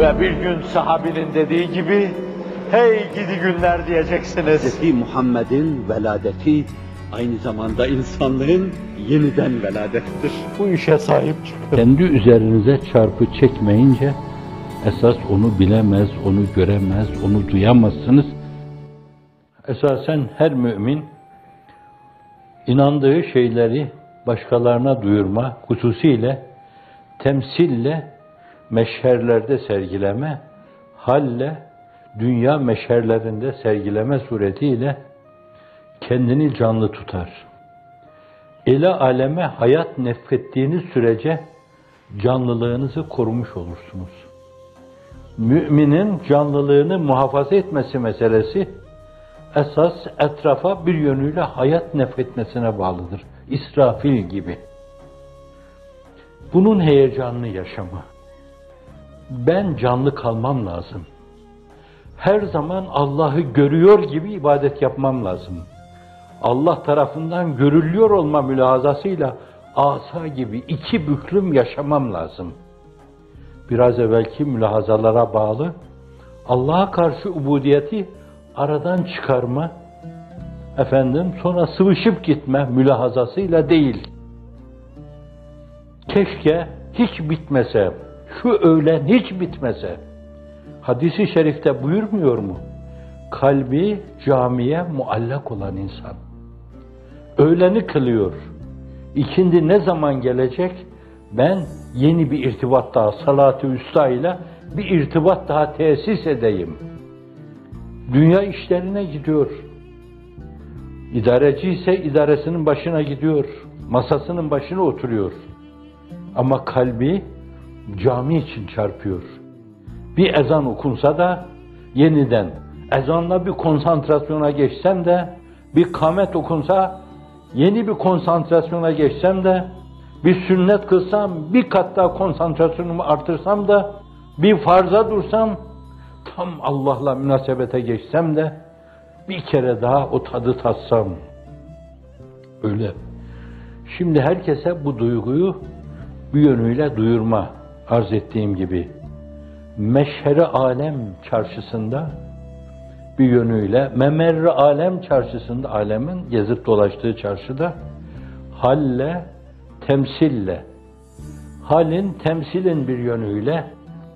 Ve bir gün sahabinin dediği gibi, hey gidi günler diyeceksiniz. Hz. Muhammed'in veladeti aynı zamanda insanlığın yeniden veladettir. Bu işe sahip çıkın. Kendi üzerinize çarpı çekmeyince esas onu bilemez, onu göremez, onu duyamazsınız. Esasen her mümin inandığı şeyleri başkalarına duyurma, hususiyle temsille meşherlerde sergileme, halle dünya meşherlerinde sergileme suretiyle kendini canlı tutar. Ele aleme hayat nefrettiğiniz sürece canlılığınızı korumuş olursunuz. Müminin canlılığını muhafaza etmesi meselesi esas etrafa bir yönüyle hayat nefretmesine bağlıdır. İsrafil gibi. Bunun heyecanını yaşama. Ben canlı kalmam lazım. Her zaman Allah'ı görüyor gibi ibadet yapmam lazım. Allah tarafından görülüyor olma mülahazasıyla asa gibi iki büklüm yaşamam lazım. Biraz evvelki mülahazalara bağlı Allah'a karşı ubudiyeti aradan çıkarma, efendim sonra sıvışıp gitme mülahazasıyla değil. Keşke hiç bitmese, şu öğlen hiç bitmese. Hadisi şerifte buyurmuyor mu? Kalbi camiye muallak olan insan. Öğleni kılıyor. İkindi ne zaman gelecek? Ben yeni bir irtibat daha, salatı üsta ile bir irtibat daha tesis edeyim. Dünya işlerine gidiyor. İdareci ise idaresinin başına gidiyor. Masasının başına oturuyor. Ama kalbi cami için çarpıyor. Bir ezan okunsa da yeniden ezanla bir konsantrasyona geçsem de bir kamet okunsa yeni bir konsantrasyona geçsem de bir sünnet kılsam bir kat daha konsantrasyonumu artırsam da bir farza dursam tam Allah'la münasebete geçsem de bir kere daha o tadı tatsam. Öyle. Şimdi herkese bu duyguyu bir yönüyle duyurma arz ettiğim gibi. Meşheri alem çarşısında bir yönüyle memerri alem çarşısında alemin gezip dolaştığı çarşıda halle temsille halin temsilin bir yönüyle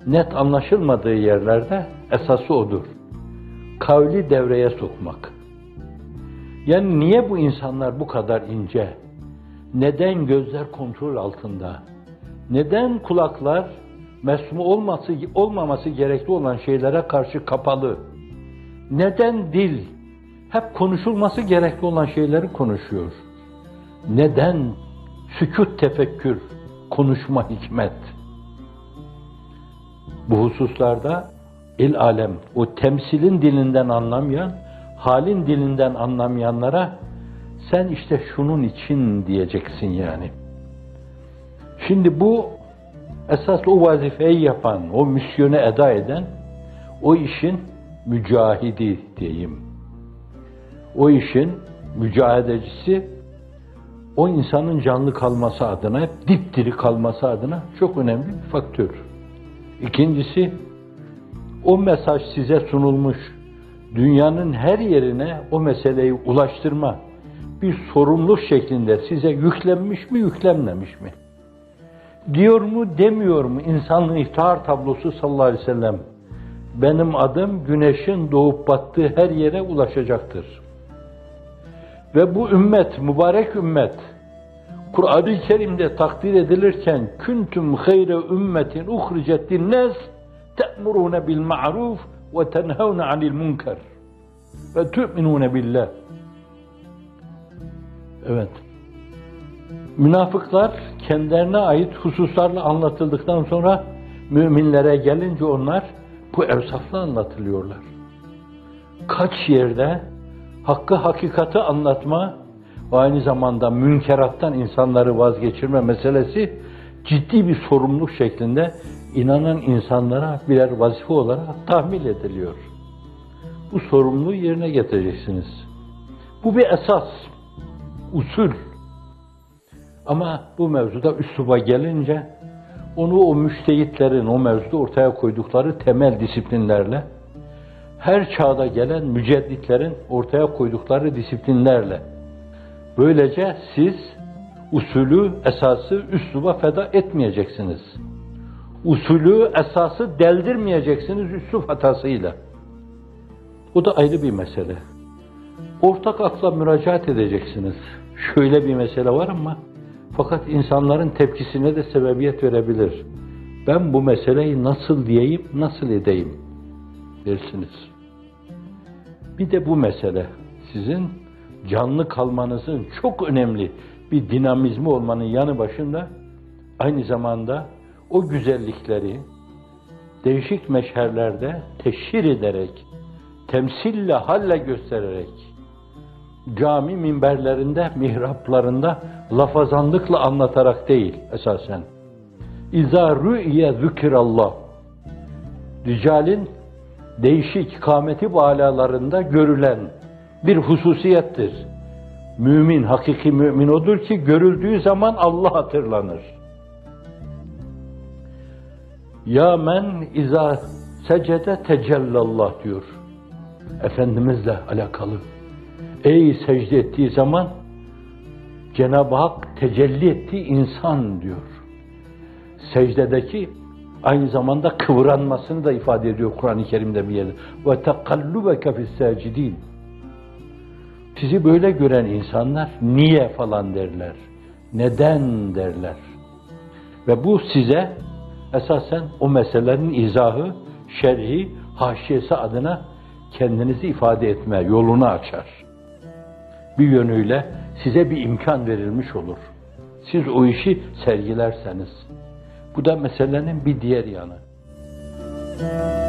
net anlaşılmadığı yerlerde esası odur. Kavli devreye sokmak. Yani niye bu insanlar bu kadar ince? Neden gözler kontrol altında? Neden kulaklar mesmu olması olmaması gerekli olan şeylere karşı kapalı? Neden dil hep konuşulması gerekli olan şeyleri konuşuyor? Neden sükut tefekkür, konuşma hikmet? Bu hususlarda il alem, o temsilin dilinden anlamayan, halin dilinden anlamayanlara sen işte şunun için diyeceksin yani. Şimdi bu esas o vazifeyi yapan, o misyonu eda eden, o işin mücahidi diyeyim. O işin mücahedecisi, o insanın canlı kalması adına, hep dipdiri kalması adına çok önemli bir faktör. İkincisi, o mesaj size sunulmuş, dünyanın her yerine o meseleyi ulaştırma, bir sorumluluk şeklinde size yüklenmiş mi, yüklenmemiş mi? Diyor mu, demiyor mu insanlığın iftihar tablosu sallallahu aleyhi ve sellem? Benim adım güneşin doğup battığı her yere ulaşacaktır. Ve bu ümmet, mübarek ümmet, Kur'an-ı Kerim'de takdir edilirken küntüm hayre ümmetin uhricet linnas te'murune bil ma'ruf ve tenhevne anil munker ve tu'minune billah. Evet. Münafıklar kendilerine ait hususlarla anlatıldıktan sonra müminlere gelince onlar bu evsafla anlatılıyorlar. Kaç yerde hakkı hakikati anlatma ve aynı zamanda münkerattan insanları vazgeçirme meselesi ciddi bir sorumluluk şeklinde inanan insanlara birer vazife olarak tahmil ediliyor. Bu sorumluluğu yerine getireceksiniz. Bu bir esas, usul. Ama bu mevzuda üsluba gelince onu o müştehitlerin o mevzuda ortaya koydukları temel disiplinlerle, her çağda gelen mücedditlerin ortaya koydukları disiplinlerle, böylece siz usulü, esası, üsluba feda etmeyeceksiniz. Usulü, esası deldirmeyeceksiniz üslup hatasıyla. O da ayrı bir mesele. Ortak akla müracaat edeceksiniz. Şöyle bir mesele var ama fakat insanların tepkisine de sebebiyet verebilir. Ben bu meseleyi nasıl diyeyim, nasıl edeyim dersiniz. Bir de bu mesele sizin canlı kalmanızın çok önemli bir dinamizmi olmanın yanı başında aynı zamanda o güzellikleri değişik meşherlerde teşhir ederek, temsille, halle göstererek, cami minberlerinde, mihraplarında lafazanlıkla anlatarak değil esasen. İza rü'ye zükirallah. Ricalin değişik kâmeti bağlalarında görülen bir hususiyettir. Mümin, hakiki mümin odur ki görüldüğü zaman Allah hatırlanır. Ya men iza secede tecellallah diyor. Efendimizle alakalı. Ey secde ettiği zaman Cenab-ı Hak tecelli etti insan diyor. Secdedeki aynı zamanda kıvranmasını da ifade ediyor Kur'an-ı Kerim'de bir yerde. Ve tekallubeke fissacidin. Sizi böyle gören insanlar niye falan derler. Neden derler. Ve bu size esasen o meselelerin izahı, şerhi, haşiyesi adına kendinizi ifade etme yolunu açar bir yönüyle size bir imkan verilmiş olur. Siz o işi sergilerseniz. Bu da meselenin bir diğer yanı. Müzik